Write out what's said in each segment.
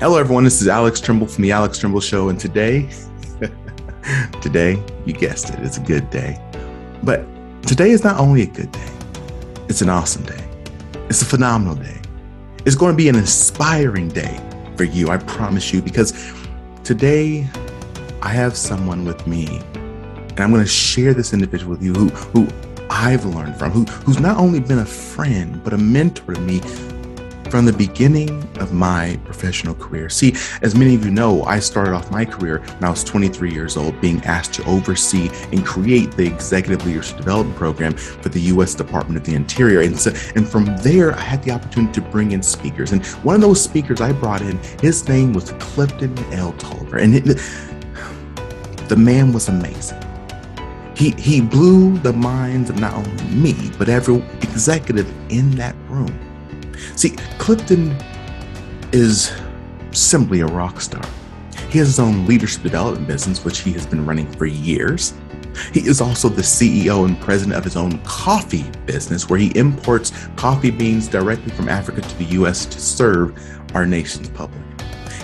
Hello, everyone. This is Alex Tremble from the Alex Tremble Show, and today, today, you guessed it, it's a good day. But today is not only a good day; it's an awesome day. It's a phenomenal day. It's going to be an inspiring day for you. I promise you, because today I have someone with me, and I'm going to share this individual with you who who I've learned from, who who's not only been a friend but a mentor to me from the beginning of my professional career. See, as many of you know, I started off my career when I was 23 years old, being asked to oversee and create the Executive Leadership Development Program for the U.S. Department of the Interior. And, so, and from there, I had the opportunity to bring in speakers. And one of those speakers I brought in, his name was Clifton L. Taulbert. And it, the man was amazing. He, he blew the minds of not only me, but every executive in that room. See, Clifton is simply a rock star. He has his own leadership development business, which he has been running for years. He is also the CEO and president of his own coffee business, where he imports coffee beans directly from Africa to the US to serve our nation's public.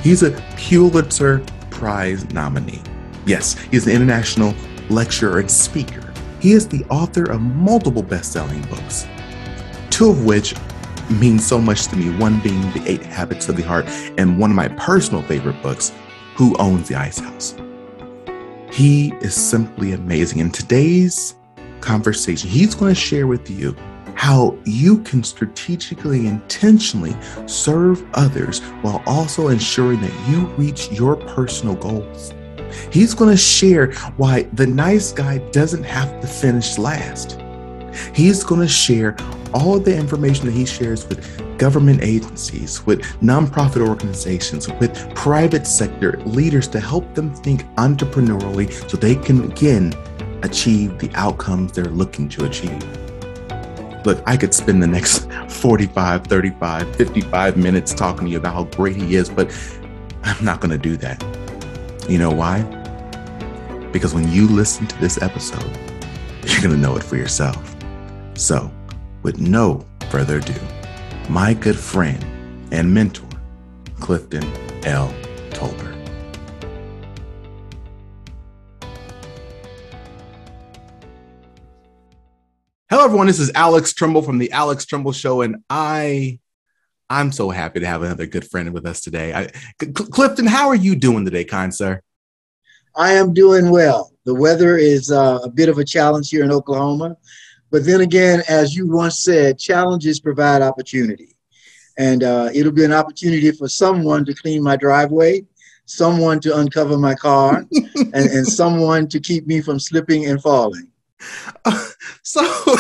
He's a Pulitzer Prize nominee. Yes, he's an international lecturer and speaker. He is the author of multiple best selling books, two of which means so much to me. One being The Eight Habits of the Heart, and one of my personal favorite books, Who Owns the Ice House. He is simply amazing. In today's conversation, he's going to share with you how you can strategically, intentionally serve others while also ensuring that you reach your personal goals. He's going to share why the nice guy doesn't have to finish last. He's going to share all the information that he shares with government agencies, with nonprofit organizations, with private sector leaders to help them think entrepreneurially so they can again achieve the outcomes they're looking to achieve. Look, I could spend the next 45, 35, 55 minutes talking to you about how great he is, but I'm not going to do that. You know why? Because when you listen to this episode, you're going to know it for yourself. So, with no further ado, my good friend and mentor, Clifton L. Taulbert. Hello, everyone. This is Alex Tremble from the Alex Tremble Show, and I, I'm so happy to have another good friend with us today. I, C- Clifton, how are you doing today, kind sir? I am doing well. The weather is uh, a bit of a challenge here in Oklahoma, but then again, as you once said, challenges provide opportunity. And uh, it'll be an opportunity for someone to clean my driveway, someone to uncover my car, and, and someone to keep me from slipping and falling. Uh, so,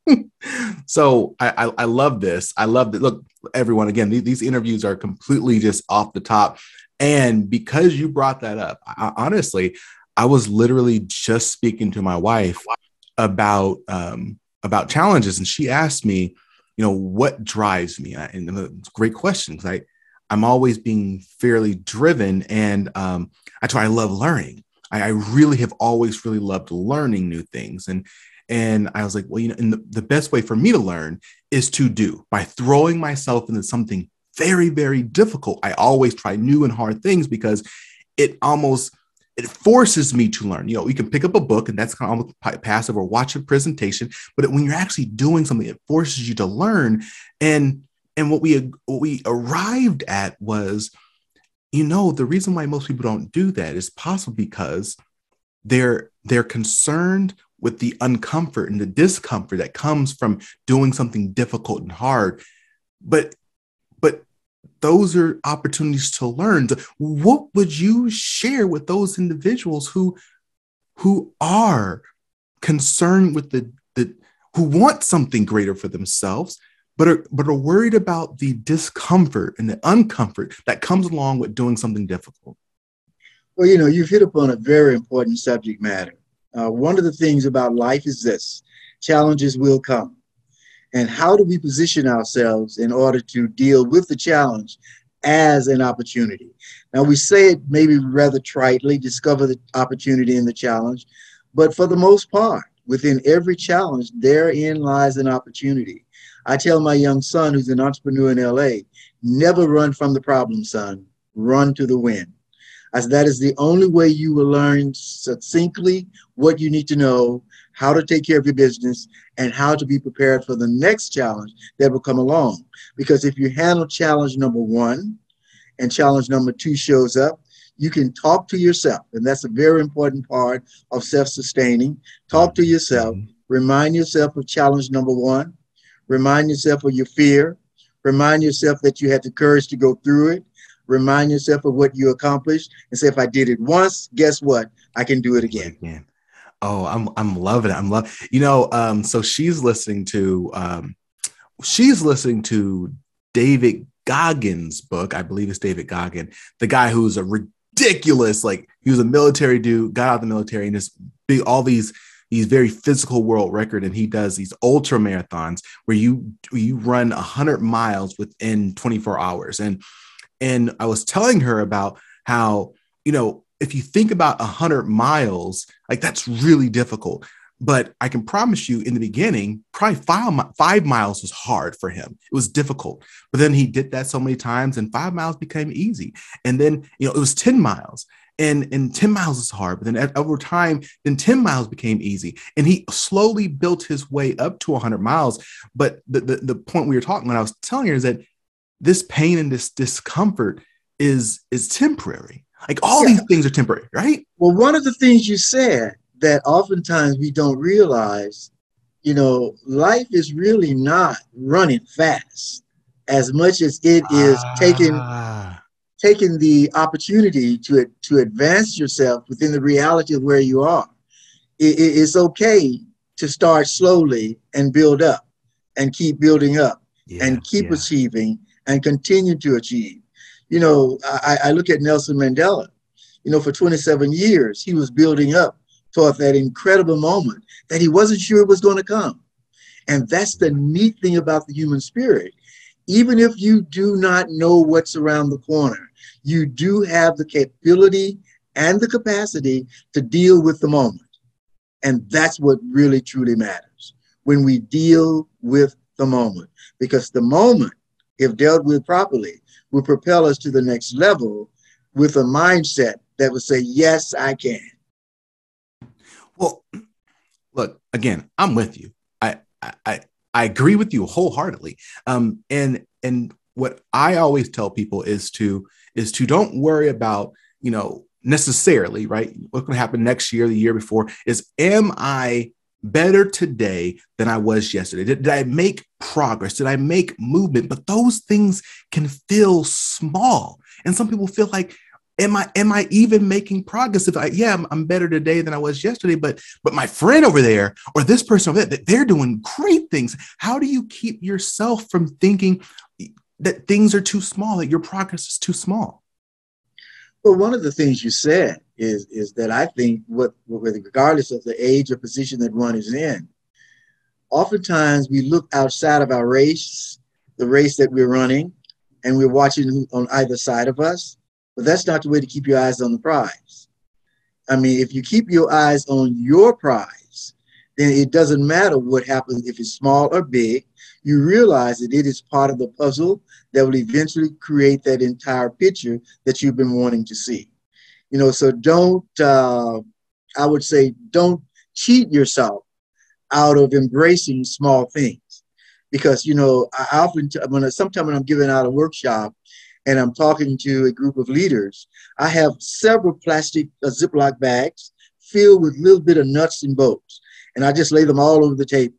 so I, I, I love this. I love that. Look, everyone, again, these, these interviews are completely just off the top. And because you brought that up, I, honestly, I was literally just speaking to my wife about um, about challenges, and she asked me, you know, what drives me, and it's a great question because I I'm always being fairly driven, and um, that's why I love learning. I, I really have always really loved learning new things, and and I was like, well, you know, and the, the best way for me to learn is to do by throwing myself into something very, very difficult. I always try new and hard things because it almost it forces me to learn. You know, you can pick up a book and that's kind of almost passive or watch a presentation, but when you're actually doing something, it forces you to learn. And and what we what we arrived at was, you know, the reason why most people don't do that is possible because they're they're concerned with the uncomfort and the discomfort that comes from doing something difficult and hard. But those are opportunities to learn. What would you share with those individuals who who are concerned with the, the who want something greater for themselves, but are but are worried about the discomfort and the uncomfort that comes along with doing something difficult? Well, you know, you've hit upon a very important subject matter. Uh, one of the things about life is this challenges will come and how do we position ourselves in order to deal with the challenge as an opportunity now we say it maybe rather tritely discover the opportunity in the challenge but for the most part within every challenge therein lies an opportunity I tell my young son, who's an entrepreneur in LA, never run from the problem, son. Run to the win. As that is the only way you will learn succinctly what you need to know, how to take care of your business, and how to be prepared for the next challenge that will come along. Because if you handle challenge number one and challenge number two shows up, you can talk to yourself. And that's a very important part of self sustaining. Talk to yourself, mm-hmm. remind yourself of challenge number one, remind yourself of your fear, remind yourself that you had the courage to go through it, remind yourself of what you accomplished, and say, if I did it once, guess what? I can do it again. Oh, I'm I'm loving it. I'm love. You know, um, so she's listening to um, she's listening to David Goggins' book. I believe it's David Goggin, the guy who's a ridiculous, like he was a military dude, got out of the military, and just big all these these very physical world record, and he does these ultra marathons where you you run hundred miles within 24 hours. And and I was telling her about how you know if you think about 100 miles, like that's really difficult. But I can promise you in the beginning, probably five, five miles was hard for him. It was difficult. But then he did that so many times and five miles became easy. And then, you know, it was 10 miles and, and 10 miles is hard. But then over time, then 10 miles became easy. And he slowly built his way up to 100 miles. But the, the, the point we were talking when I was telling her is that this pain and this discomfort is is temporary like all yeah. these things are temporary, right? Well, one of the things you said that oftentimes we don't realize, you know, life is really not running fast as much as it is ah. taking taking the opportunity to to advance yourself within the reality of where you are. It, it's okay to start slowly and build up and keep building up yeah, and keep yeah. achieving and continue to achieve you know, I, I look at Nelson Mandela. You know, for 27 years, he was building up toward that incredible moment that he wasn't sure was going to come. And that's the neat thing about the human spirit. Even if you do not know what's around the corner, you do have the capability and the capacity to deal with the moment. And that's what really truly matters when we deal with the moment. Because the moment, if dealt with properly, will propel us to the next level with a mindset that would say, yes, I can. Well, look, again, I'm with you. I I I agree with you wholeheartedly. Um, and and what I always tell people is to is to don't worry about, you know, necessarily, right? What's going to happen next year, the year before is am I better today than I was yesterday? Did, did, I make progress? Did I make movement? But those things can feel small. And some people feel like, am I am I even making progress? If I yeah, I'm, I'm better today than I was yesterday, but but my friend over there or this person over there, they're doing great things. How do you keep yourself from thinking that things are too small, that your progress is too small? Well, one of the things you said is is that I think what, regardless of the age or position that one is in, oftentimes we look outside of our race, the race that we're running, and we're watching on either side of us. But that's not the way to keep your eyes on the prize. I mean, if you keep your eyes on your prize, then it doesn't matter what happens if it's small or big. You realize that it is part of the puzzle that will eventually create that entire picture that you've been wanting to see. You know, so don't, uh, I would say, don't cheat yourself out of embracing small things. Because, you know, I often, when I, sometimes when I'm giving out a workshop and I'm talking to a group of leaders, I have several plastic uh, Ziploc bags filled with a little bit of nuts and bolts. And I just lay them all over the table.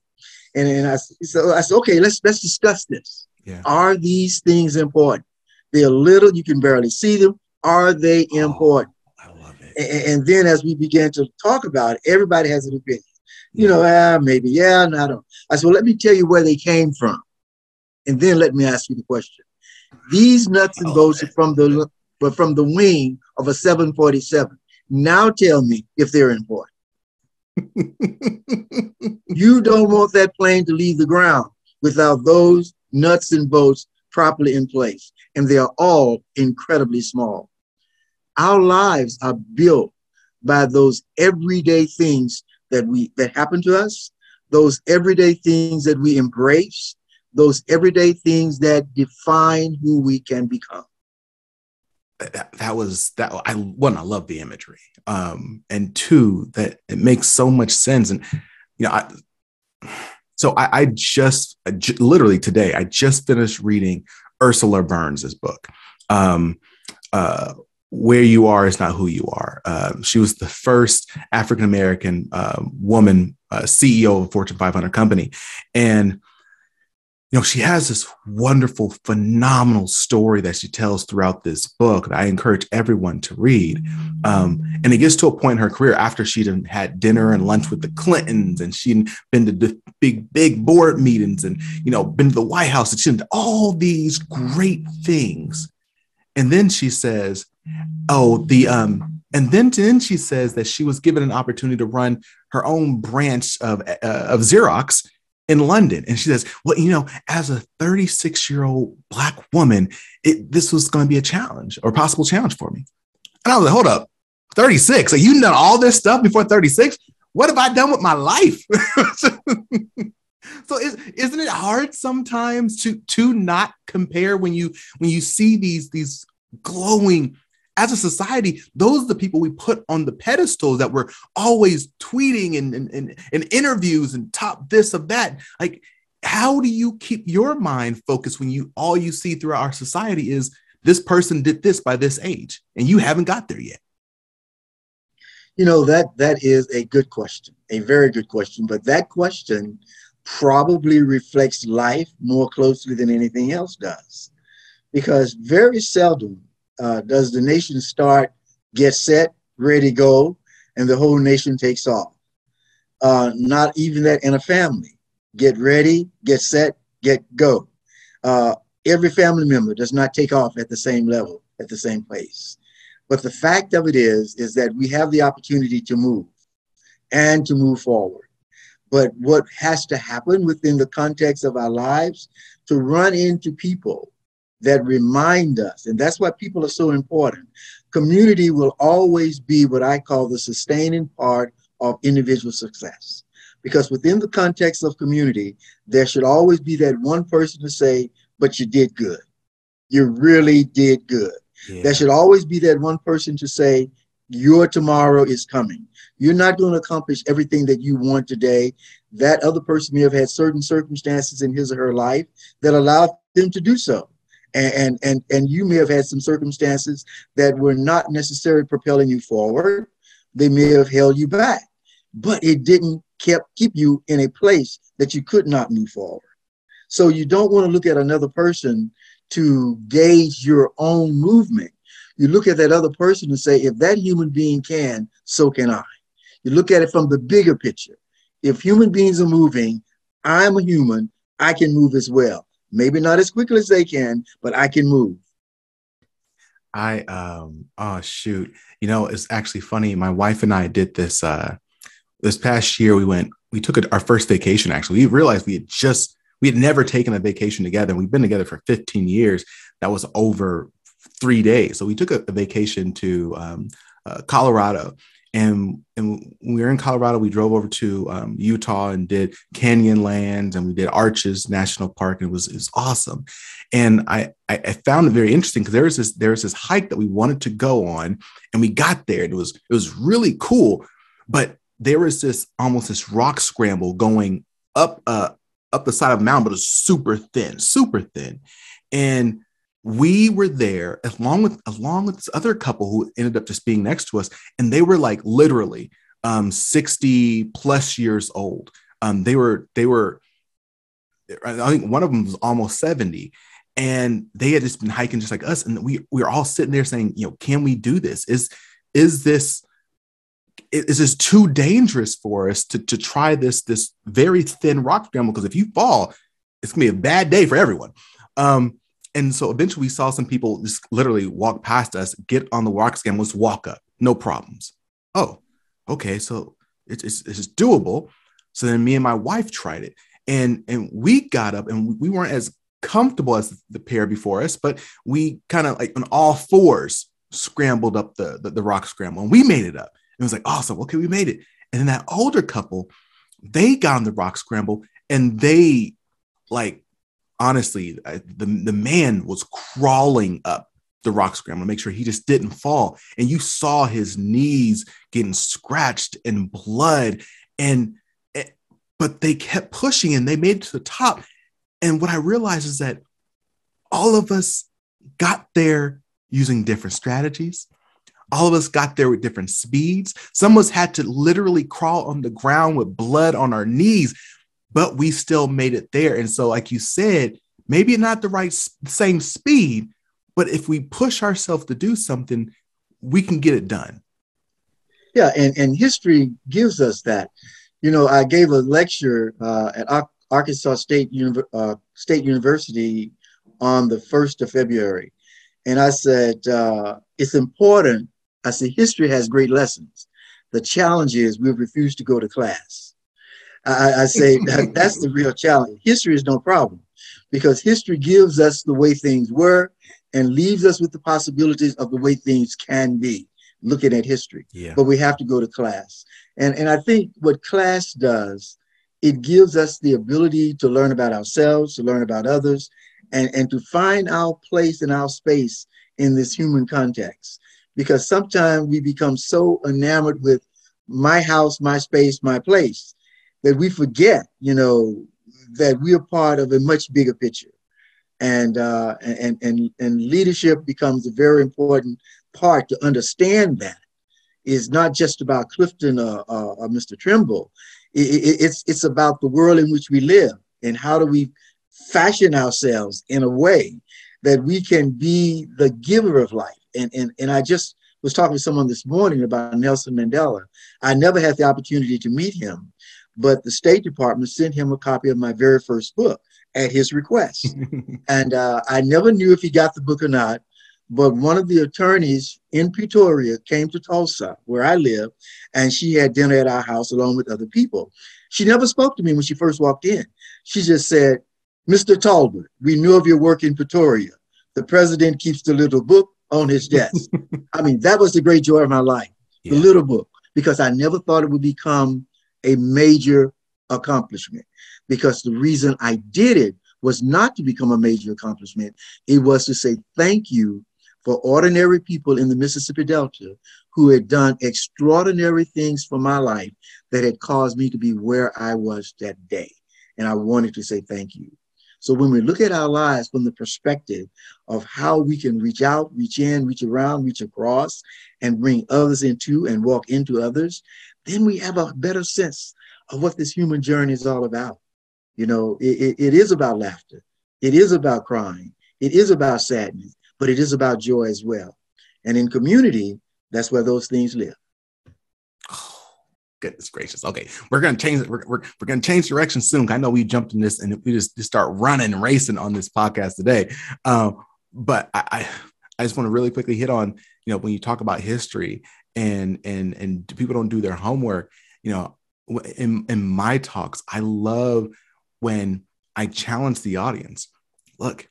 And, and I, so I said, okay, let's, let's discuss this. Yeah. Are these things important? They're little, you can barely see them. Are they oh. important? I love it. And, and, then as we began to talk about it, everybody has an opinion. You know, ah, maybe, yeah, no, I don't. I said, well, let me tell you where they came from. And then let me ask you the question. These nuts and bolts are from the but from the wing of a 747. Now tell me if they're important. you don't want that plane to leave the ground without those nuts and bolts properly in place. And they are all incredibly small. Our lives are built by those everyday things that we that happen to us, those everyday things that we embrace, those everyday things that define who we can become. That, that was that I one I love the imagery um and two that it makes so much sense and you know I so I, I just I j- literally today I just finished reading Ursula Burns' book um uh where you are is not who you are. Uh, she was the first African American uh, woman uh, CEO of a Fortune 500 company, and you know she has this wonderful, phenomenal story that she tells throughout this book that I encourage everyone to read. Um, and it gets to a point in her career after she'd had dinner and lunch with the Clintons, and she'd been to the big, big board meetings, and you know been to the White House, and she did all these great things. And then she says, Oh, the um, and then then she says that she was given an opportunity to run her own branch of uh, of Xerox in London, and she says, "Well, you know, as a 36 year old black woman, it, this was going to be a challenge or possible challenge for me." And I was like, "Hold up, 36? Like you done all this stuff before 36? What have I done with my life?" so is, isn't it hard sometimes to to not compare when you when you see these these glowing as a society, those are the people we put on the pedestals that we're always tweeting and, and, and, and interviews and top this of that. Like, how do you keep your mind focused when you all you see throughout our society is this person did this by this age and you haven't got there yet? You know, that that is a good question, a very good question. But that question probably reflects life more closely than anything else does. Because very seldom uh, does the nation start, get set, ready, go, and the whole nation takes off. Uh, not even that in a family. Get ready, get set, get go. Uh, every family member does not take off at the same level, at the same pace. But the fact of it is, is that we have the opportunity to move and to move forward. But what has to happen within the context of our lives to run into people that remind us, and that's why people are so important. Community will always be what I call the sustaining part of individual success. Because within the context of community, there should always be that one person to say, but you did good. You really did good. Yeah. There should always be that one person to say, your tomorrow is coming. You're not going to accomplish everything that you want today. That other person may have had certain circumstances in his or her life that allowed them to do so and and and you may have had some circumstances that were not necessarily propelling you forward. They may have held you back but it didn't kept keep you in a place that you could not move forward. So you don't want to look at another person to gauge your own movement. You look at that other person and say if that human being can so can i. You look at it from the bigger picture. If human beings are moving i'm a human i can move as well Maybe not as quickly as they can, but I can move. I um oh shoot. You know, it's actually funny. My wife and I did this uh this past year we went we took a, our first vacation actually. We realized we had just we had never taken a vacation together. We've been together for 15 years. That was over 3 days. So we took a, a vacation to um, uh, Colorado and and we were in Colorado, we drove over to um, Utah and did Canyonlands, and we did Arches National Park, and it was it was awesome. And I I found it very interesting because there was this there was this hike that we wanted to go on, and we got there, and it was it was really cool, but there was this almost this rock scramble going up uh up the side of the mountain, but it was super thin, super thin, and we were there along with along with this other couple who ended up just being next to us and they were like literally um 60 plus years old. Um they were they were i think one of them was almost 70 and they had just been hiking just like us and we we were all sitting there saying you know can we do this? Is is this is this too dangerous for us to, to try this this very thin rock scramble because if you fall it's gonna be a bad day for everyone. Um and so eventually we saw some people just literally walk past us, get on the walk let's walk up, no problems. Oh, okay. So it's, it's, it's doable. So then me and my wife tried it and, and we got up and we weren't as comfortable as the pair before us, but we kind of like on all fours scrambled up the, the, the rock scramble and we made it up. It was like, awesome. Okay, we made it. And then that older couple, they got on the rock scramble and they like honestly, the, the man was crawling up the rock scramble to make sure he just didn't fall. And you saw his knees getting scratched and blood. And eh, but they kept pushing and they made it to the top. And what I realized is that all of us got there using different strategies. All of us got there with different speeds. Some of us had to literally crawl on the ground with blood on our knees, but we still made it there. And so, like you said, maybe not the right same speed, but if we push ourselves to do something, we can get it done. Yeah, and, and history gives us that. You know, I gave a lecture uh, at Arkansas State, Uni- uh, State University on the 1st of February. And I said, uh, it's important. I said, history has great lessons. The challenge is we've refused to go to class. I, I say that, that's the real challenge. History is no problem because history gives us the way things were and leaves us with the possibilities of the way things can be looking at history. Yeah. But we have to go to class. And, and I think what class does, it gives us the ability to learn about ourselves, to learn about others, and, and to find our place and our space in this human context. Because sometimes we become so enamored with my house, my space, my place, that we forget, you know, that we are part of a much bigger picture and uh, and and and leadership becomes a very important part to understand that is not just about Clifton or, or, or Mr. Tremble. It, it, it's it's about the world in which we live and how do we fashion ourselves in a way that we can be the giver of life. And and and I just was talking to someone this morning about Nelson Mandela. I never had the opportunity to meet him, but the State Department sent him a copy of my very first book at his request. and uh, I never knew if he got the book or not. But one of the attorneys in Pretoria came to Tulsa, where I live, and she had dinner at our house along with other people. She never spoke to me when she first walked in. She just said, Mr. Taulbert, we knew of your work in Pretoria. The president keeps the little book on his desk. I mean, that was the great joy of my life, yeah. the little book, because I never thought it would become a major accomplishment because the reason I did it was not to become a major accomplishment. It was to say thank you for ordinary people in the Mississippi Delta who had done extraordinary things for my life that had caused me to be where I was that day. And I wanted to say thank you. So when we look at our lives from the perspective of how we can reach out, reach in, reach around, reach across, and bring others into and walk into others, then we have a better sense of what this human journey is all about. You know, it, it is about laughter. It is about crying. It is about sadness, but it is about joy as well. And in community, that's where those things live. Oh, goodness gracious. Okay, we're gonna change. We're, we're, we're gonna change direction soon. I know we jumped in this and we just, just start running and racing on this podcast today. Um, but I, I I just want to really quickly hit on you know when you talk about history and and and people don't do their homework. You know, in in my talks, I love when I challenge the audience. Look,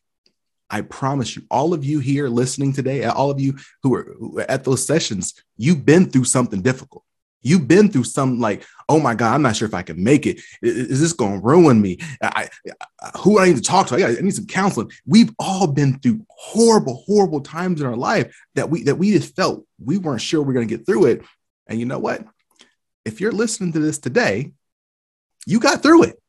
I promise you, all of you here listening today, all of you who are at those sessions, you've been through something difficult. You've been through some like, oh my God, I'm not sure if I can make it. Is, is this going to ruin me? I, I, who I need to talk to? I, I need some counseling. We've all been through horrible, horrible times in our life that we that we just felt we weren't sure we are going to get through it. And you know what? If you're listening to this today, you got through it.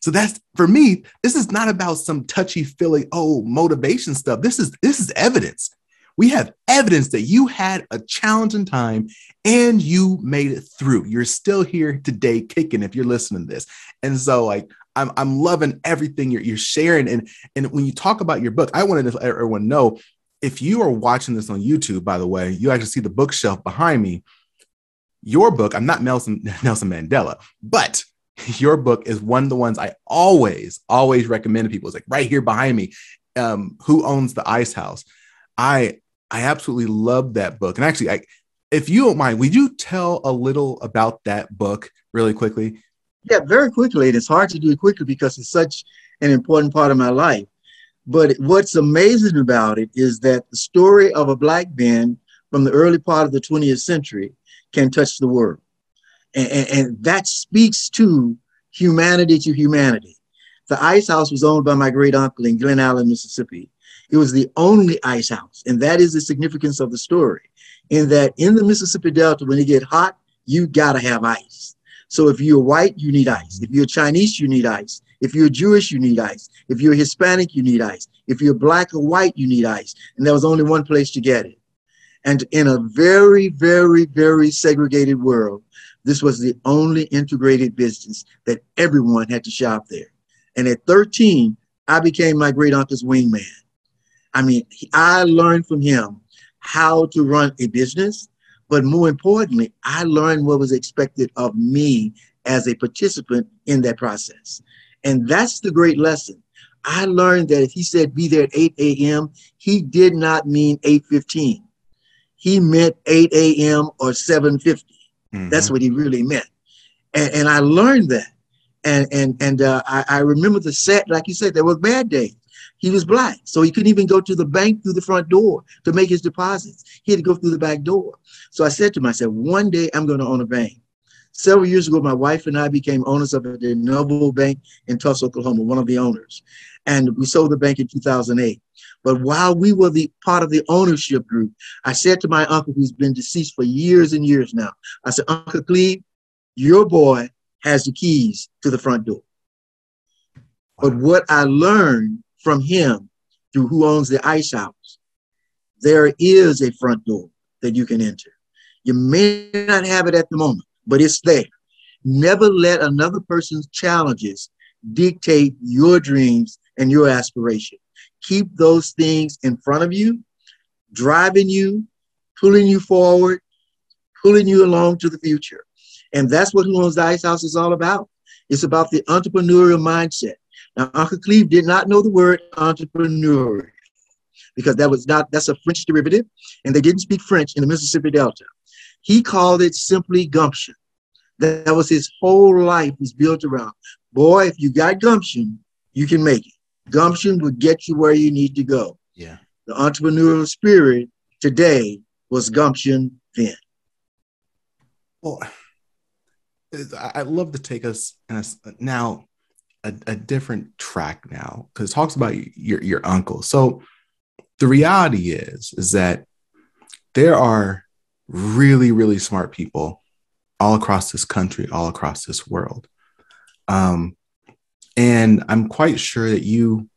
So that's for me, this is not about some touchy feely, oh, motivation stuff. This is this is evidence. We have evidence that you had a challenging time and you made it through. You're still here today kicking if you're listening to this. And so like I'm, I'm loving everything you're, you're sharing. And, and when you talk about your book, I wanted to let everyone know if you are watching this on YouTube, by the way, you actually see the bookshelf behind me. Your book, I'm not Nelson, Nelson Mandela, but your book is one of the ones I always, always recommend to people. It's like right here behind me. Um, Who owns the ice house? I I absolutely love that book. And actually, I if you don't mind, would you tell a little about that book really quickly? Yeah, very quickly. And it's hard to do it quickly because it's such an important part of my life. But what's amazing about it is that the story of a black man from the early part of the 20th century can touch the world. And, and, that speaks to humanity to humanity. The ice house was owned by my great uncle in Glen Allen, Mississippi. It was the only ice house. And that is the significance of the story in that in the Mississippi Delta, when it get hot, you gotta have ice. So if you're white, you need ice. If you're Chinese, you need ice. If you're Jewish, you need ice. If you're Hispanic, you need ice. If you're black or white, you need ice. And there was only one place to get it. And in a very, very, very segregated world, this was the only integrated business that everyone had to shop there. And at 13, I became my great uncle's wingman. I mean, I learned from him how to run a business, but more importantly, I learned what was expected of me as a participant in that process. And that's the great lesson. I learned that if he said be there at 8 a.m., he did not mean 8:15. He meant 8 a.m. or 7:50. Mm-hmm. That's what he really meant. And, and I learned that. And and and uh, I, I remember the set, like you said, there were bad days. He was black, so he couldn't even go to the bank through the front door to make his deposits. He had to go through the back door. So I said to myself, one day I'm going to own a bank. Several years ago, my wife and I became owners of the Noble Bank in Tulsa, Oklahoma, one of the owners. And we sold the bank in 2008. But while we were the part of the ownership group, I said to my uncle, who's been deceased for years and years now, I said, Uncle Cleve, your boy has the keys to the front door. But what I learned from him through who owns the ice house, there is a front door that you can enter. You may not have it at the moment, but it's there. Never let another person's challenges dictate your dreams and your aspiration. Keep those things in front of you, driving you, pulling you forward, pulling you along to the future. And that's what Who Owns the Ice House is all about. It's about the entrepreneurial mindset. Now, Uncle Cleve did not know the word entrepreneur because that was not, that's a French derivative, and they didn't speak French in the Mississippi Delta. He called it simply gumption. That, that was his whole life was built around. Boy, if you got gumption, you can make it. Gumption will get you where you need to go. Yeah. The entrepreneurial spirit today was gumption then. Well, I'd love to take us now a, a different track now because it talks about your your uncle. So the reality is is that there are really really smart people all across this country, all across this world. Um, and I'm quite sure that you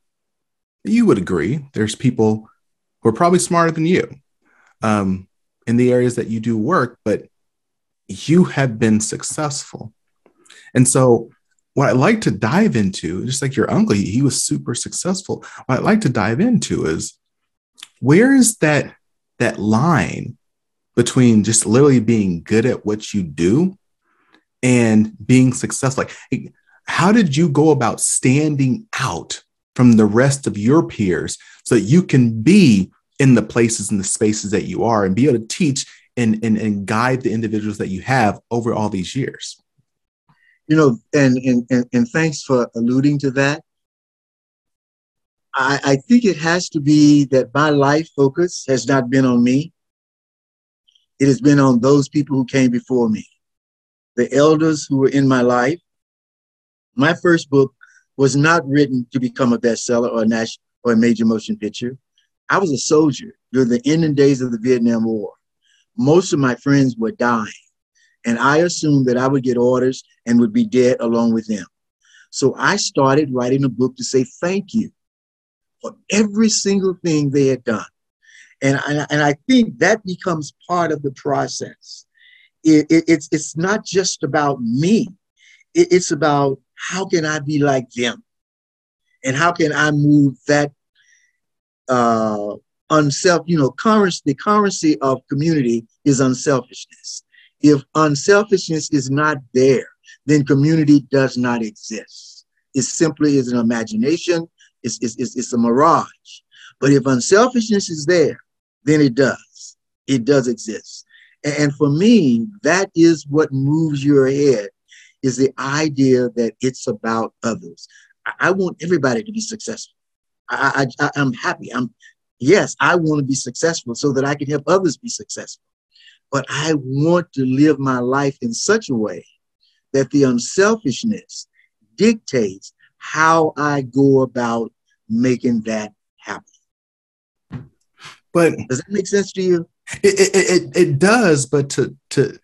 you would agree. There's people who are probably smarter than you um, in the areas that you do work, but you have been successful. And so, what I'd like to dive into, just like your uncle, he, he was super successful. What I'd like to dive into is where is that that line between just literally being good at what you do and being successful? Like, how did you go about standing out from the rest of your peers so that you can be in the places and the spaces that you are and be able to teach and, and, and guide the individuals that you have over all these years? You know, and, and, and, and thanks for alluding to that. I, I think it has to be that my life focus has not been on me. It has been on those people who came before me, the elders who were in my life, my first book was not written to become a bestseller or a national or a major motion picture. I was a soldier during the ending days of the Vietnam War. Most of my friends were dying, and I assumed that I would get orders and would be dead along with them. So I started writing a book to say thank you for every single thing they had done. And, and, and I think that becomes part of the process. It, it, it's, it's not just about me, it, it's about how can I be like them? And how can I move that uh, unself, you know, currency, the currency of community is unselfishness. If unselfishness is not there, then community does not exist. It simply is an imagination, it's, it's, it's, it's a mirage. But if unselfishness is there, then it does. It does exist. And for me, that is what moves your head is the idea that it's about others. I, want everybody to be successful. I, I, I'm happy. I'm yes, I want to be successful so that I can help others be successful. But I want to live my life in such a way that the unselfishness dictates how I go about making that happen. But does that make sense to you? It, it, it, it does, but to to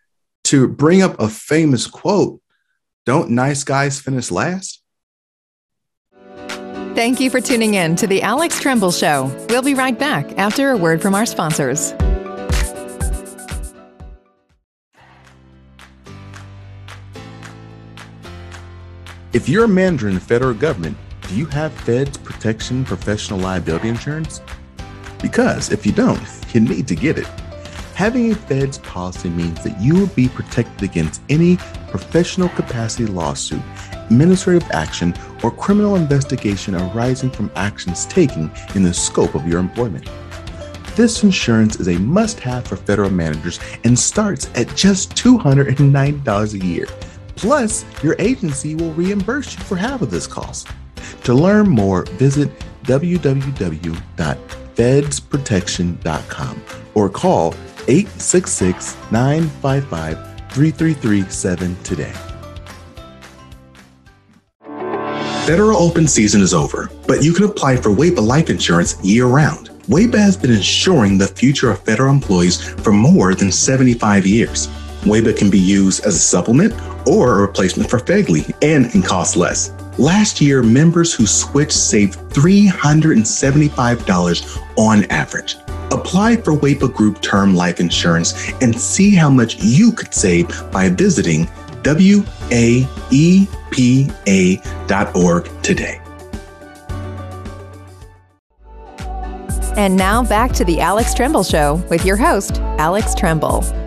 to bring up a famous quote, don't nice guys finish last? Thank you for tuning in to the Alex Tremble Show. We'll be right back after a word from our sponsors. If you're a manager in the federal government, do you have Feds Protection Professional Liability Insurance? Because if you don't, you need to get it. Having a Feds policy means that you will be protected against any professional capacity lawsuit, administrative action, or criminal investigation arising from actions taken in the scope of your employment. This insurance is a must have for federal managers and starts at just $209 a year. Plus, your agency will reimburse you for half of this cost. To learn more, visit www.fedsprotection.com or call 866 955 3337 today. Federal open season is over, but you can apply for WAEPA life insurance year round. WAEPA has been insuring the future of federal employees for more than 75 years. WAEPA can be used as a supplement or a replacement for FEGLI and can cost less. Last year, members who switched saved $375 on average. Apply for WAEPA Group Term Life Insurance and see how much you could save by visiting WAEPA.org today. And now back to the Alex Tremble Show with your host, Alex Tremble.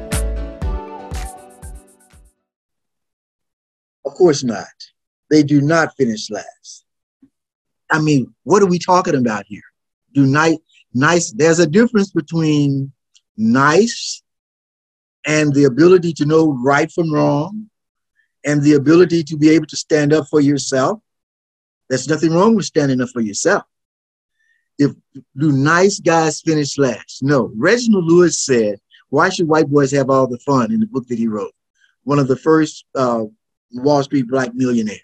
Course not. They do not finish last. I mean, what are we talking about here? Do nice, nice, there's a difference between nice and the ability to know right from wrong and the ability to be able to stand up for yourself. There's nothing wrong with standing up for yourself. If do nice guys finish last? No. Reginald Lewis said, "Why should white boys have all the fun?" In the book that he wrote, one of the first uh, Wall Street black millionaires.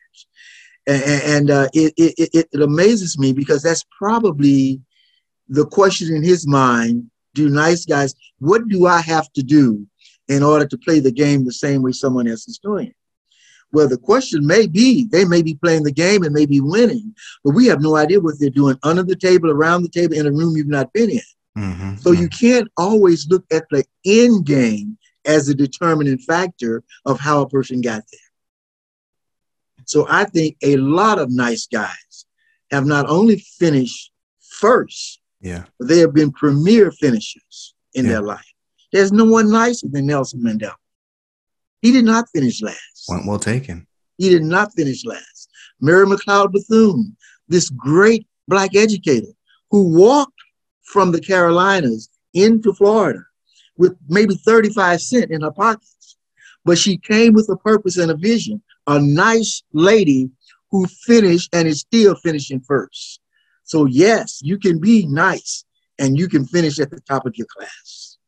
And, and uh, it, it, it amazes me because that's probably the question in his mind do nice guys, what do I have to do in order to play the game the same way someone else is doing it? Well, the question may be they may be playing the game and may be winning, but we have no idea what they're doing under the table, around the table, in a room you've not been in. Mm-hmm. So you can't always look at the end game as a determining factor of how a person got there. So I think a lot of nice guys have not only finished first, yeah, but they have been premier finishers in yeah. their life. There's no one nicer than Nelson Mandela. He did not finish last. Well taken. He did not finish last. Mary McLeod Bethune, this great black educator who walked from the Carolinas into Florida with maybe 35 cents in her pockets. But she came with a purpose and a vision a nice lady who finished and is still finishing first. So, yes, you can be nice and you can finish at the top of your class.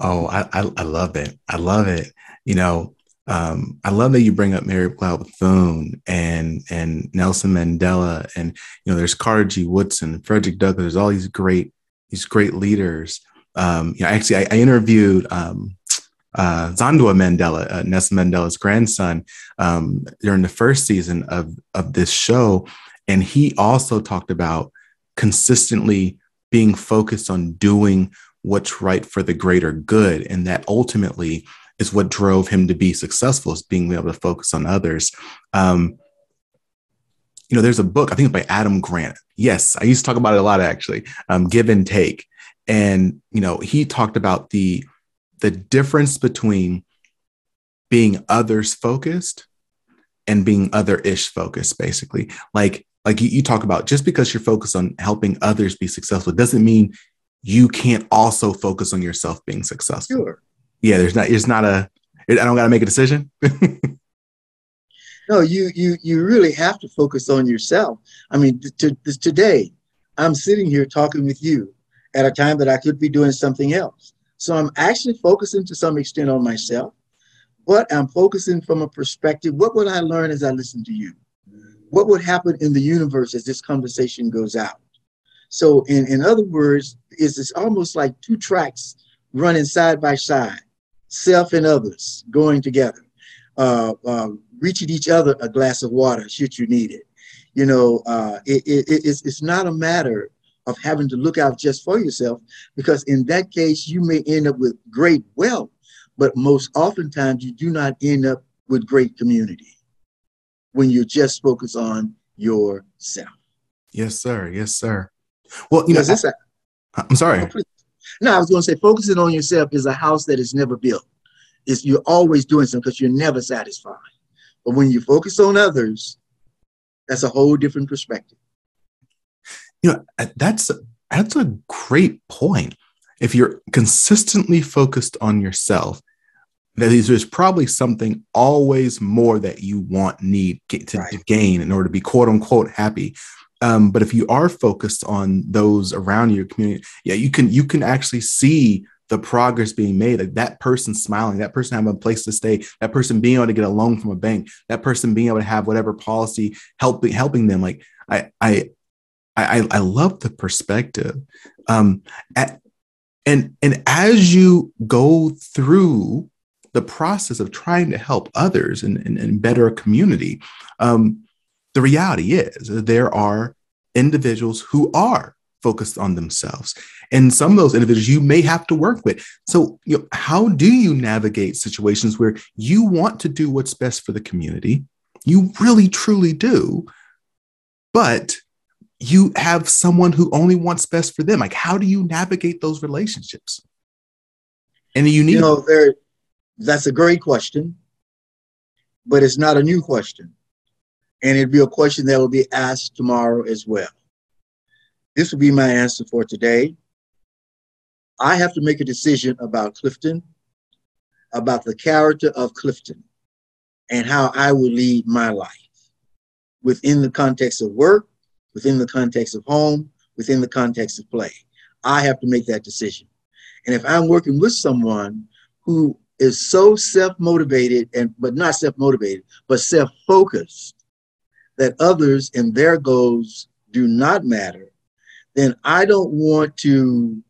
Oh, I, I, I love it. I love it. You know, um, I love that you bring up Mary McLeod Bethune and and Nelson Mandela, and you know, there's Carter G. Woodson, Frederick Douglass. There's all these great these great leaders. Um, you know, actually, I, I interviewed um, uh, Zandua Mandela, uh, Nelson Mandela's grandson, um, during the first season of of this show, and he also talked about consistently being focused on doing what's right for the greater good, and that ultimately is what drove him to be successful, is being able to focus on others. Um, you know, there's a book I think by Adam Grant. Yes, I used to talk about it a lot actually. Um, Give and Take, and you know, he talked about the the difference between being others focused and being other-ish focused basically. Like like you, you, talk about just because you're focused on helping others be successful doesn't mean you can't also focus on yourself being successful. Sure. Yeah there's not there's not a i don't got to make a decision. No you you you really have to focus on yourself. I mean t- t- today i'm sitting here talking with you at a time that i could be doing something else so I'm actually focusing to some extent on myself, but I'm focusing from a perspective what would I learn as I listen to you? what would happen in the universe as this conversation goes out? So, in, in other words, is it's almost like two tracks running side by side, self and others going together, uh, uh, reaching each other a glass of water should you need it. You know, uh, it, it, it's, it's not a matter of having to look out just for yourself, because in that case, you may end up with great wealth, but most oftentimes you do not end up with great community when you're just focused on yourself. Yes, sir. Yes, sir. Well, you know, this, I, am sorry. No, I was going to say focusing on yourself is a house that is never built. It's you're always doing something because you're never satisfied. But when you focus on others, that's a whole different perspective. You know, that's that's a great point. If you're consistently focused on yourself, that there's probably something always more that you want, need to, right. to gain in order to be quote unquote happy. Um, but if you are focused on those around your community, yeah, you can you can actually see the progress being made. Like that person smiling, that person having a place to stay, that person being able to get a loan from a bank, that person being able to have whatever policy helping helping them. Like I I I I love the perspective. Um, at, and and as you go through the process of trying to help others and, and, and better a community, um, the reality is there are individuals who are focused on themselves. And some of those individuals you may have to work with. So, you know, how do you navigate situations where you want to do what's best for the community? You really, truly do. But you have someone who only wants best for them. Like, how do you navigate those relationships? And you need. You know, there, that's a great question, but it's not a new question. And it'd be a question that will be asked tomorrow as well. This will be my answer for today. I have to make a decision about Clifton, about the character of Clifton, and how I will lead my life within the context of work, within the context of home, within the context of play. I have to make that decision. And if I'm working with someone who is so self-motivated and but not self-motivated, but self-focused that others and their goals do not matter, then I don't want to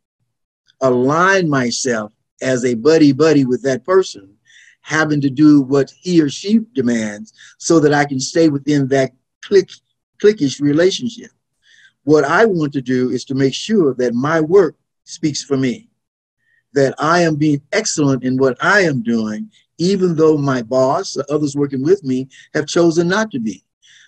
align myself as a buddy buddy with that person, having to do what he or she demands so that I can stay within that click cliquish relationship. What I want to do is to make sure that my work speaks for me, that I am being excellent in what I am doing, even though my boss or others working with me have chosen not to be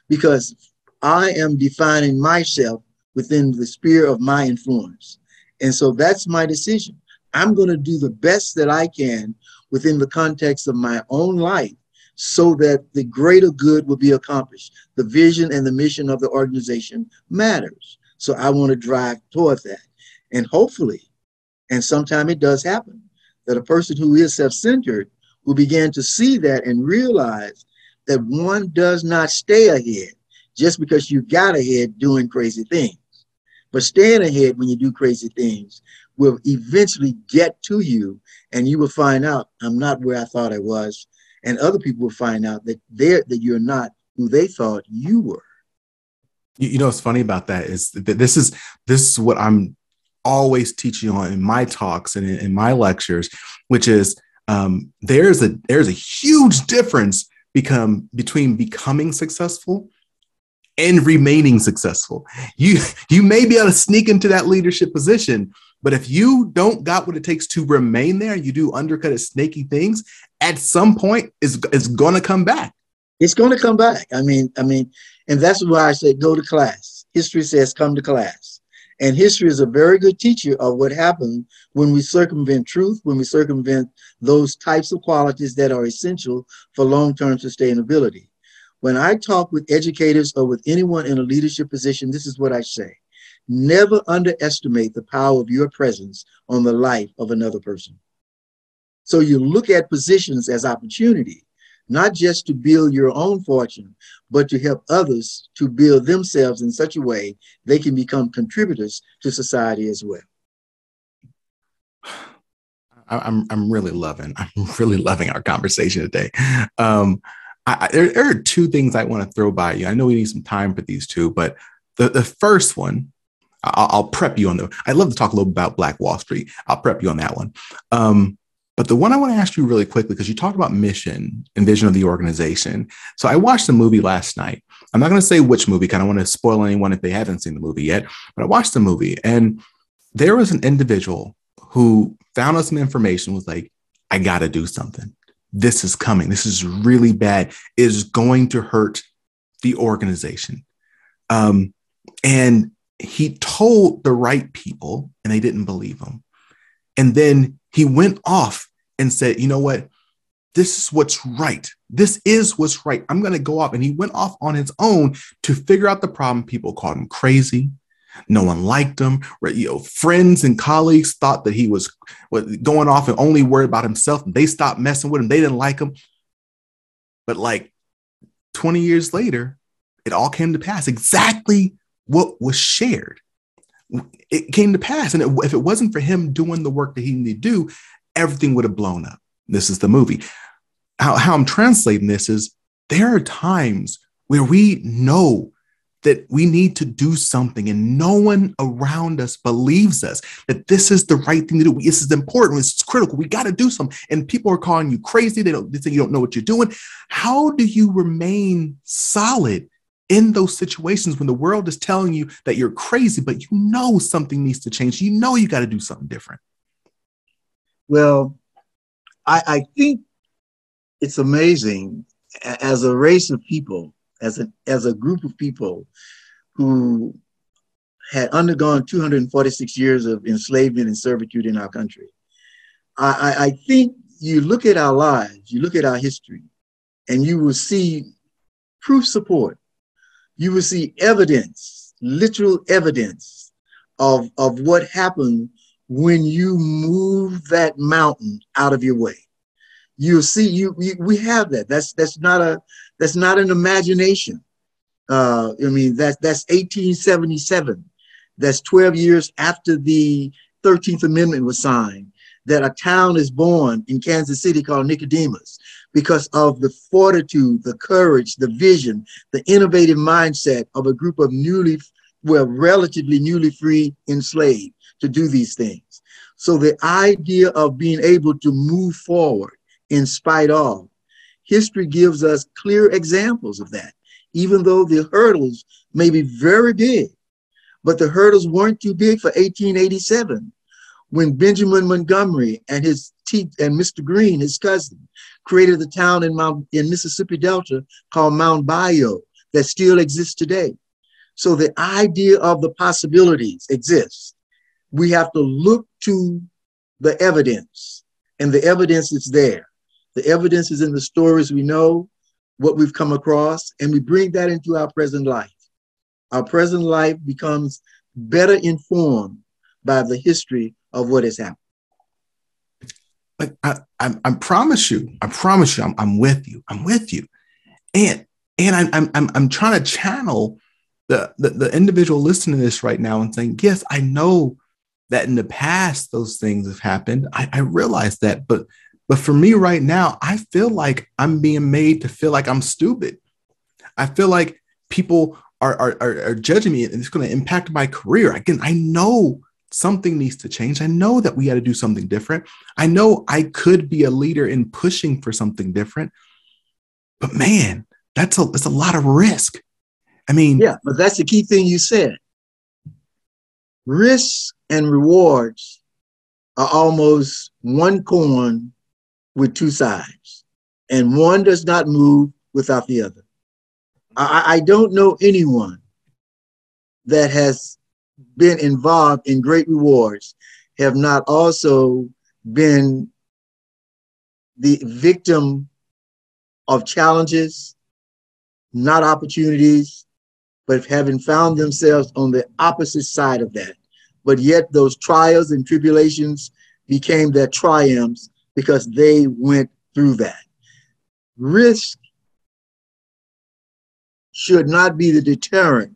because I am defining myself within the sphere of my influence. And so that's my decision. I'm going to do the best that I can within the context of my own life so that the greater good will be accomplished. The vision and the mission of the organization matters. So I want to drive toward that. And hopefully, and sometime it does happen, that a person who is self centered will begin to see that and realize that one does not stay ahead just because you got ahead doing crazy things. But staying ahead when you do crazy things will eventually get to you, and you will find out I'm not where I thought I was, and other people will find out that they're that you're not who they thought you were. You, you know what's funny about that is that this is this is what I'm always teaching on in my talks and in, in my lectures, which is um, there's a there's a huge difference become between becoming successful and remaining successful. You you may be able to sneak into that leadership position, but if you don't got what it takes to remain there, you do undercut at snaky things, at some point it's, it's gonna come back. It's gonna come back. I mean, I mean, and that's why I say go to class. History says come to class. And history is a very good teacher of what happened when we circumvent truth, when we circumvent those types of qualities that are essential for long term sustainability. When I talk with educators or with anyone in a leadership position, this is what I say never underestimate the power of your presence on the life of another person. So you look at positions as opportunity not just to build your own fortune, but to help others to build themselves in such a way they can become contributors to society as well. I'm I'm really loving I'm really loving our conversation today. Um, I, there, there, are two things I want to throw by you. I know we need some time for these two, but the, the first one, I'll, I'll prep you on the. I'd love to talk a little about Black Wall Street. I'll prep you on that one. Um, but the one I want to ask you really quickly, because you talked about mission and vision of the organization. So I watched the movie last night. I'm not going to say which movie, because I don't want to spoil anyone if they haven't seen the movie yet. But I watched the movie, and there was an individual who found out some information, was like, I got to do something. This is coming. This is really bad. It is going to hurt the organization. Um, and he told the right people, and they didn't believe him. And then he went off and said, you know what? This is what's right. This is what's right. I'm going to go off. And he went off on his own to figure out the problem. People called him crazy. No one liked him. You know, friends and colleagues thought that he was going off and only worried about himself. They stopped messing with him. They didn't like him. But like 20 years later, it all came to pass exactly what was shared it came to pass. And it, if it wasn't for him doing the work that he needed to do, everything would have blown up. This is the movie. How, how I'm translating this is there are times where we know that we need to do something and no one around us believes us that this is the right thing to do. This is important. It's critical. We got to do something. And people are calling you crazy. They don't they think you don't know what you're doing. How do you remain solid in those situations when the world is telling you that you're crazy, but you know something needs to change. You know you got to do something different. Well, I, I think it's amazing as a race of people, as a, as a group of people who had undergone 246 years of enslavement and servitude in our country. I, I, think you look at our lives, you look at our history, and you will see proof support you will see evidence, literal evidence of, of what happened when you move that mountain out of your way. You'll see you, you we have that. That's that's not a that's not an imagination. Uh, I mean that's that's 1877. That's 12 years after the 13th Amendment was signed. That a town is born in Kansas City called Nicodemus because of the fortitude, the courage, the vision, the innovative mindset of a group of newly, well, relatively newly free enslaved to do these things. So the idea of being able to move forward in spite of, history gives us clear examples of that, even though the hurdles may be very big. But the hurdles weren't too big for 1887 when Benjamin Montgomery and his te- and Mr. Green, his cousin, created the town in Mount in Mississippi Delta called Mound Bayou that still exists today. So the idea of the possibilities exists. We have to look to the evidence, and the evidence is there. The evidence is in the stories we know, what we've come across, and we bring that into our present life. Our present life becomes better informed by the history of what has happened like I, I, I promise you, I promise you, I'm, I'm with you. I'm with you. And and I'm I'm I'm, I'm trying to channel the, the the individual listening to this right now and saying, yes, I know that in the past those things have happened. I, I realize that, but but for me right now, I feel like I'm being made to feel like I'm stupid. I feel like people are are, are, are judging me and it's going to impact my career. Again, I know something needs to change. I know that we got to do something different. I know I could be a leader in pushing for something different. But man, that's a that's a lot of risk. I mean, yeah, but that's the key thing you said. Risks and rewards are almost one coin with two sides, and one does not move without the other. I, I don't know anyone that has been involved in great rewards have not also been the victim of challenges, not opportunities, but having found themselves on the opposite side of that. But yet those trials and tribulations became their triumphs because they went through that. Risk should not be the deterrent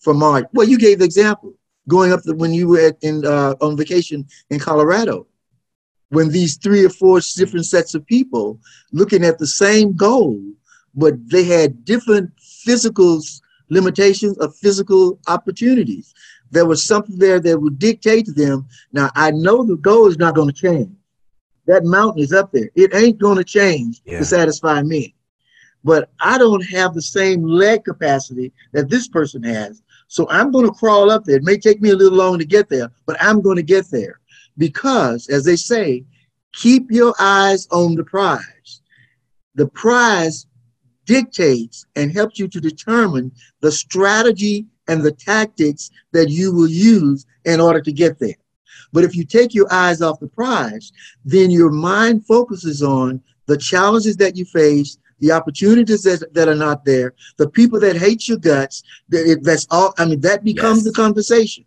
for March. Well, you gave the example going up the, when you were at, in uh, on vacation in Colorado, when these three or four different sets of people looking at the same goal but they had different physical limitations of physical opportunities. There was something there that would dictate to them. Now, I know the goal is not going to change. That mountain is up there. It ain't going to change yeah. to satisfy me. But I don't have the same leg capacity that this person has. So I'm going to crawl up there. It may take me a little longer to get there, but I'm going to get there because, as they say, keep your eyes on the prize. The prize dictates and helps you to determine the strategy and the tactics that you will use in order to get there. But if you take your eyes off the prize, then your mind focuses on the challenges that you face, the opportunities that, that are not there, the people that hate your guts. That it, that's all. I mean, that becomes yes. the conversation.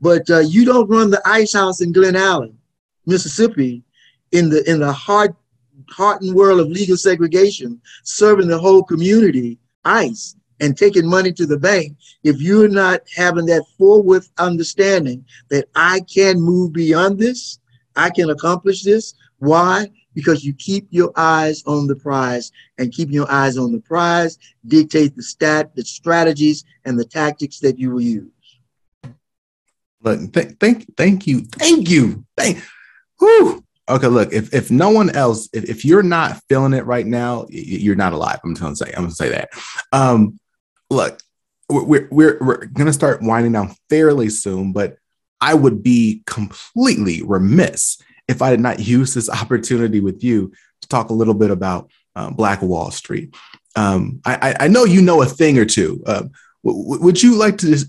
But uh, you don't run the ice house in Glen Allan, Mississippi, in the in the hard hardened world of legal segregation, serving the whole community ICE and taking money to the bank, if you're not having that forward understanding that I can move beyond this, I can accomplish this. Why? Because you keep your eyes on the prize and keeping your eyes on the prize dictate the stat, the strategies, and the tactics that you will use. Look, th- thank, thank you, thank you, thank. Whew. Okay, look, if if no one else, if, if you're not feeling it right now, you're not alive. I'm just gonna say, I'm gonna say that. Um, look, we're we're we're gonna start winding down fairly soon, but I would be completely remiss if I did not use this opportunity with you to talk a little bit about uh, Black Wall Street. Um, I, I know you know a thing or two. Um, w- would you like to just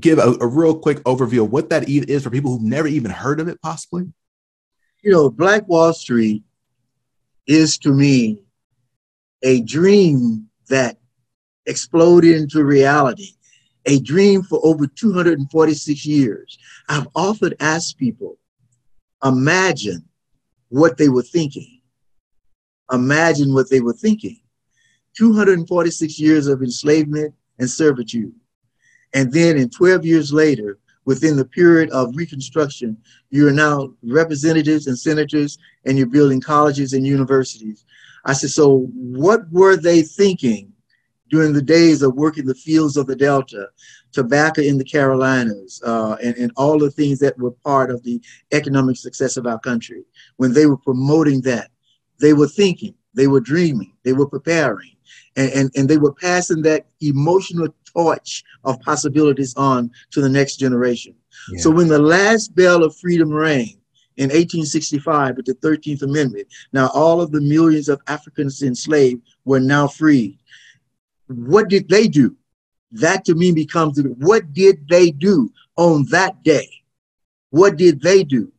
give a, a real quick overview of what that is for people who've never even heard of it, possibly? you know, Black Wall Street is to me a dream that exploded into reality, a dream for over 246 years. I've often asked people, imagine what they were thinking. Imagine what they were thinking. 246 years of enslavement and servitude. And then in 12 years later, within the period of Reconstruction, you are now representatives and senators, and you're building colleges and universities. I said, so what were they thinking during the days of working the fields of the Delta, tobacco in the Carolinas, uh, and, and all the things that were part of the economic success of our country? When they were promoting that, they were thinking, they were dreaming, they were preparing and, and, and they were passing that emotional torch of possibilities on to the next generation. Yeah. So when the last bell of freedom rang in 1865 with the 13th Amendment, now all of the millions of Africans enslaved were now free. What did they do? That to me becomes what did they do on that day? What did they do?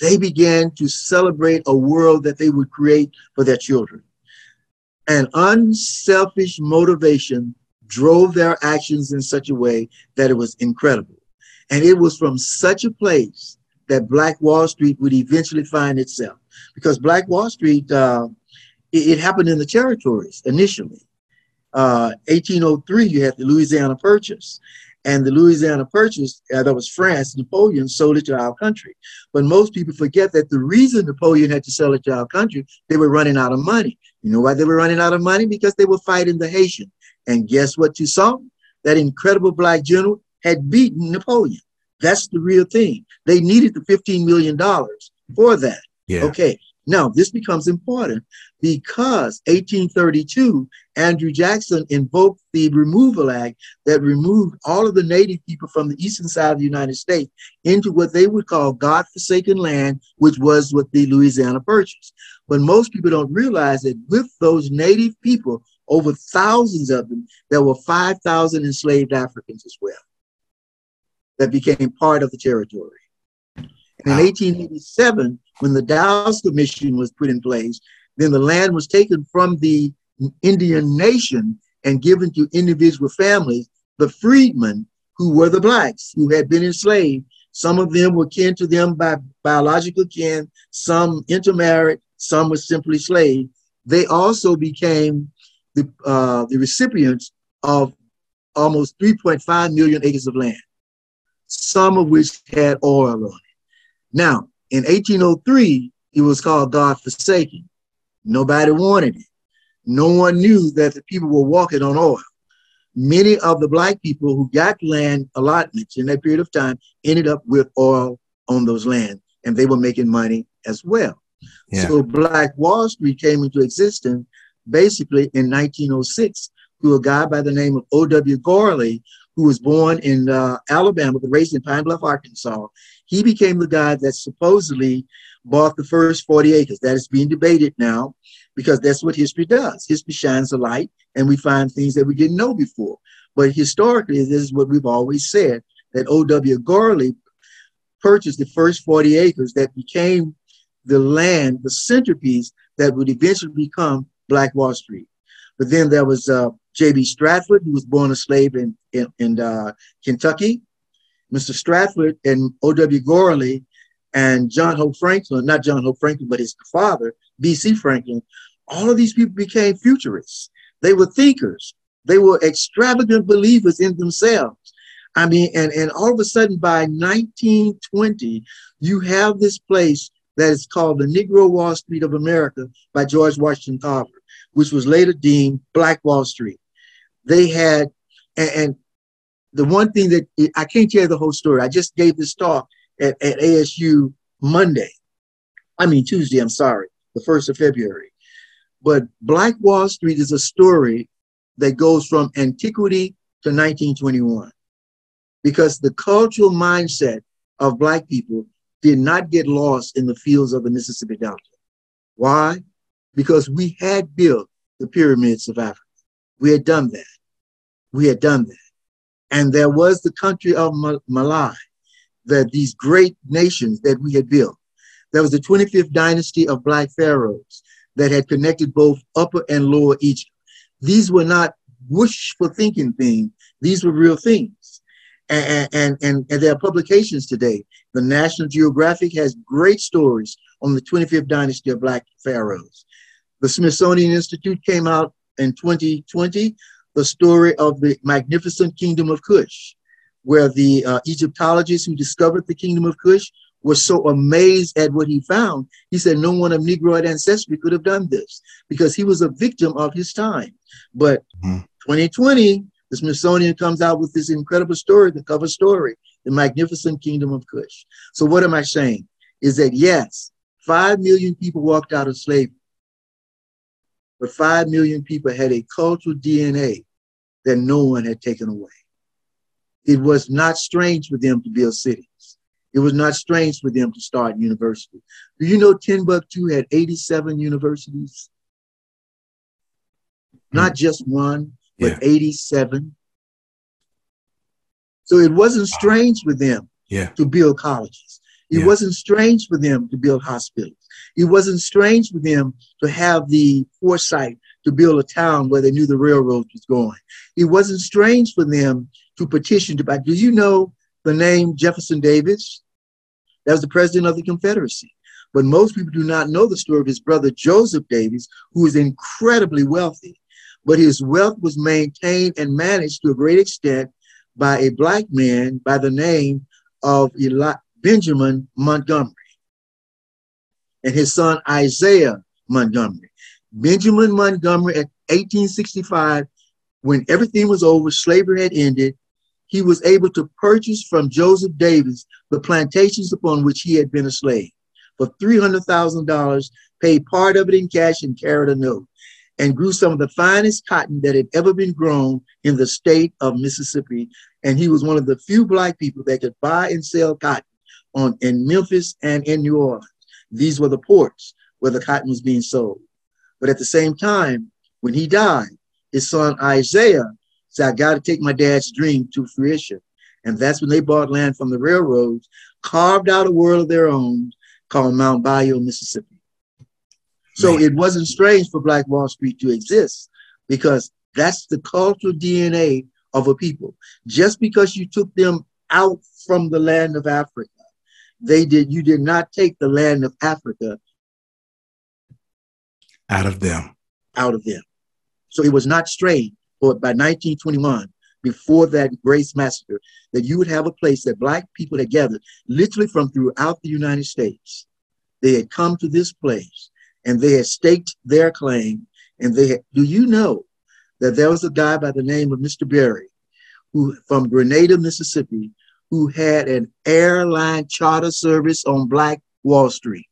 They began to celebrate a world that they would create for their children. An unselfish motivation drove their actions in such a way that it was incredible. And it was from such a place that Black Wall Street would eventually find itself. Because Black Wall Street, uh, it, it, happened in the territories initially. Uh, 1803, you had the Louisiana Purchase. And the Louisiana Purchase, uh, that was France, Napoleon sold it to our country. But most people forget that the reason Napoleon had to sell it to our country, they were running out of money. You know why they were running out of money? Because they were fighting the Haitian. And guess what you saw? That incredible black general had beaten Napoleon. That's the real thing. They needed the $15 million for that. Yeah. Okay. Now, this becomes important because 1832, Andrew Jackson invoked the Removal Act that removed all of the native people from the eastern side of the United States into what they would call God-forsaken land, which was what the Louisiana Purchase. But most people don't realize that with those native people, over thousands of them, there were 5,000 enslaved Africans as well that became part of the territory. And in 1887, when the Dawes Commission was put in place, then the land was taken from the Indian nation and given to individual families, the freedmen who were the blacks who had been enslaved. Some of them were kin to them by biological kin, some intermarried, some were simply slaves. They also became the, uh, the recipients of almost 3.5 million acres of land, some of which had oil on it. Now, in 1803, it was called God Forsaken. Nobody wanted it. no one knew that the people were walking on oil. Many of the black people who got land allotments in that period of time ended up with oil on those lands, and they were making money as well. Yeah. So Black Wall Street came into existence basically in 1906 through a guy by the name of O.W. Gurley, who was born in uh, Alabama but raised in Pine Bluff, Arkansas. He became the guy that supposedly bought the first 40 acres. That is being debated now because that's what history does. History shines a light and we find things that we didn't know before. But historically, this is what we've always said that O.W. Gurley purchased the first 40 acres that became the land, the centerpiece that would eventually become Black Wall Street. But then there was uh, J.B. Stratford, who was born a slave in, in, in uh, Kentucky. Mr. Stratford and O.W. Gurley and John Hope Franklin, not John Hope Franklin, but his father, B.C. Franklin, all of these people became futurists. They were thinkers. They were extravagant believers in themselves. I mean, and, and all of a sudden by 1920, you have this place that is called the Negro Wall Street of America by George Washington Carver, which was later deemed Black Wall Street. They had, and, and the one thing that I can't tell you the whole story. I just gave this talk at, at ASU Monday. I mean, Tuesday, I'm sorry, the 1st of February. But Black Wall Street is a story that goes from antiquity to 1921 because the cultural mindset of Black people did not get lost in the fields of the Mississippi Delta. Why? Because we had built the pyramids of Africa. We had done that. We had done that. And there was the country of Malay, that these great nations that we had built. There was the 25th dynasty of Black pharaohs that had connected both Upper and Lower Egypt. These were not wishful thinking things. These were real things. And, and, and, and there are publications today. The National Geographic has great stories on the 25th dynasty of Black pharaohs. The Smithsonian Institute came out in 2020, the story of the magnificent kingdom of Kush where the uh, Egyptologists who discovered the kingdom of Kush were so amazed at what he found. He said no one of Negroid ancestry could have done this because he was a victim of his time. But mm-hmm. 2020, the Smithsonian comes out with this incredible story, the cover story, the magnificent kingdom of Kush. So what am I saying? Is that yes, five million people walked out of slavery, but five million people had a cultural DNA that no one had taken away. It was not strange for them to build cities. It was not strange for them to start universities. Do you know Timbuktu had 87 universities? Not hmm. just one, but yeah. 87. So it wasn't strange for them yeah. to build colleges. It yeah. wasn't strange for them to build hospitals. It wasn't strange for them to have the foresight to build a town where they knew the railroad was going. It wasn't strange for them to petition to buy. Do you know the name Jefferson Davis? That was the president of the Confederacy. But most people do not know the story of his brother Joseph Davis, who was incredibly wealthy. But his wealth was maintained and managed to a great extent by a black man by the name of Eli- Benjamin Montgomery and his son Isaiah Montgomery. Benjamin Montgomery at 1865, when everything was over, slavery had ended, he was able to purchase from Joseph Davis the plantations upon which he had been a slave for $300,000, paid part of it in cash and carried a note, and grew some of the finest cotton that had ever been grown in the state of Mississippi. And he was one of the few Black people that could buy and sell cotton on, in Memphis and in New Orleans. These were the ports where the cotton was being sold. But at the same time, when he died, his son Isaiah said, I got to take my dad's dream to fruition. And that's when they bought land from the railroads, carved out a world of their own called Mound Bayou, Mississippi. So Man. it wasn't strange for Black Wall Street to exist because that's the cultural DNA of a people. Just because you took them out from the land of Africa, they did you did not take the land of Africa out of them. Out of them. So it was not strange but by 1921, before that Grace Massacre, that you would have a place that Black people had gathered, literally from throughout the United States. They had come to this place and they had staked their claim And they do you know that there was a guy by the name of Mr. Berry, who from Grenada, Mississippi, who had an airline charter service on Black Wall Street.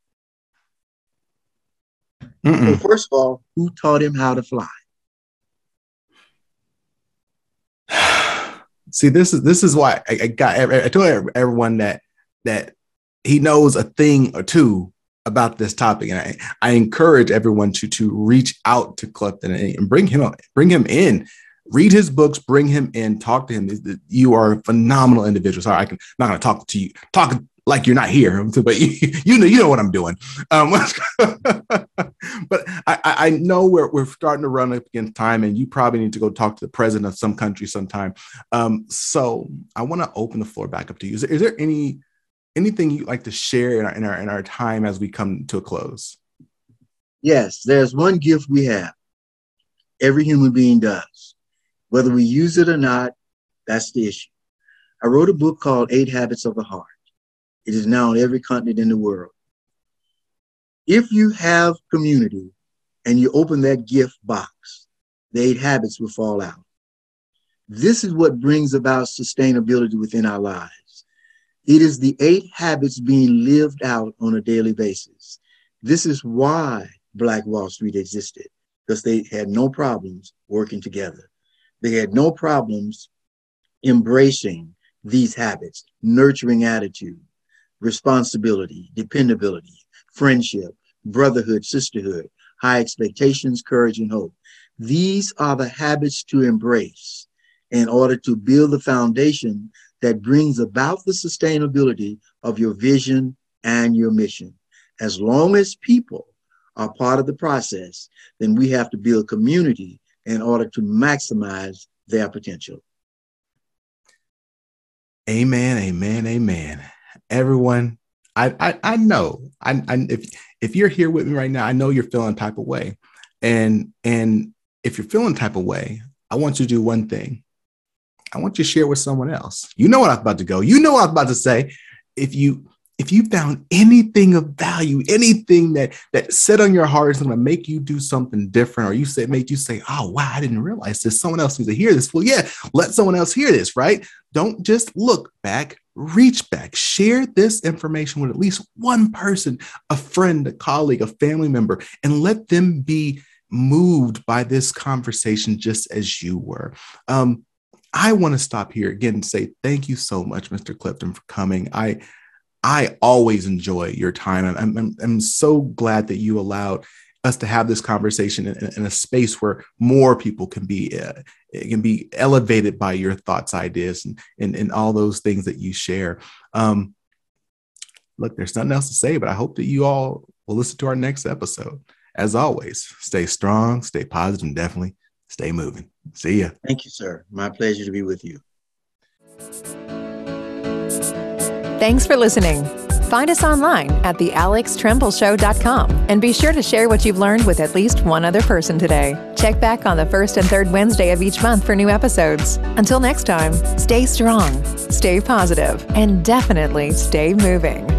Well, first of all, who taught him how to fly? See, this is this is why I, I got. I told everyone that that he knows a thing or two about this topic, and I, I encourage everyone to to reach out to Clifton and bring him bring him in, read his books, bring him in, talk to him. You are a phenomenal individual. Sorry, I can I'm not going to talk to you, talk like you're not here, but you, you know you know what I'm doing. Um, but I, I know we're we're starting to run up against time, and you probably need to go talk to the president of some country sometime. Um, so I want to open the floor back up to you. Is there, is there any anything you'd like to share in our, in our in our time as we come to a close? Yes, there's one gift we have. Every human being does. Whether we use it or not, that's the issue. I wrote a book called Eight Habits of the Heart. It is now on every continent in the world. If you have community and you open that gift box, the eight habits will fall out. This is what brings about sustainability within our lives. It is the eight habits being lived out on a daily basis. This is why Black Wall Street existed, because they had no problems working together. They had no problems embracing these habits, nurturing attitude, responsibility, dependability, friendship, brotherhood, sisterhood, high expectations, courage, and hope. These are the habits to embrace in order to build the foundation that brings about the sustainability of your vision and your mission. As long as people are part of the process, then we have to build community in order to maximize their potential. Amen, amen, amen. Everyone, I I, I know. I, I if if you're here with me right now, I know you're feeling type of way. And and if you're feeling type of way, I want you to do one thing. I want you to share with someone else. You know what I'm about to go. You know what I'm about to say. If you if you found anything of value, anything that that set on your heart is going to make you do something different, or you say make you say, "Oh wow, I didn't realize this." Someone else needs to hear this. Well, yeah, let someone else hear this, right? Don't just look back, reach back. Share this information with at least one person, a friend, a colleague, a family member, and let them be moved by this conversation just as you were. Um, I want to stop here again and say thank you so much, Mr. Clifton, for coming. I I always enjoy your time. I'm, I'm, I'm so glad that you allowed us to have this conversation in, in a space where more people can be uh, can be elevated by your thoughts, ideas, and, and, and all those things that you share. Um, look, there's nothing else to say, but I hope that you all will listen to our next episode. As always, stay strong, stay positive, and definitely stay moving. See ya. Thank you, sir. My pleasure to be with you. Thanks for listening. Find us online at thealextrembleshow.com and be sure to share what you've learned with at least one other person today. Check back on the first and third Wednesday of each month for new episodes. Until next time, stay strong, stay positive, and definitely stay moving.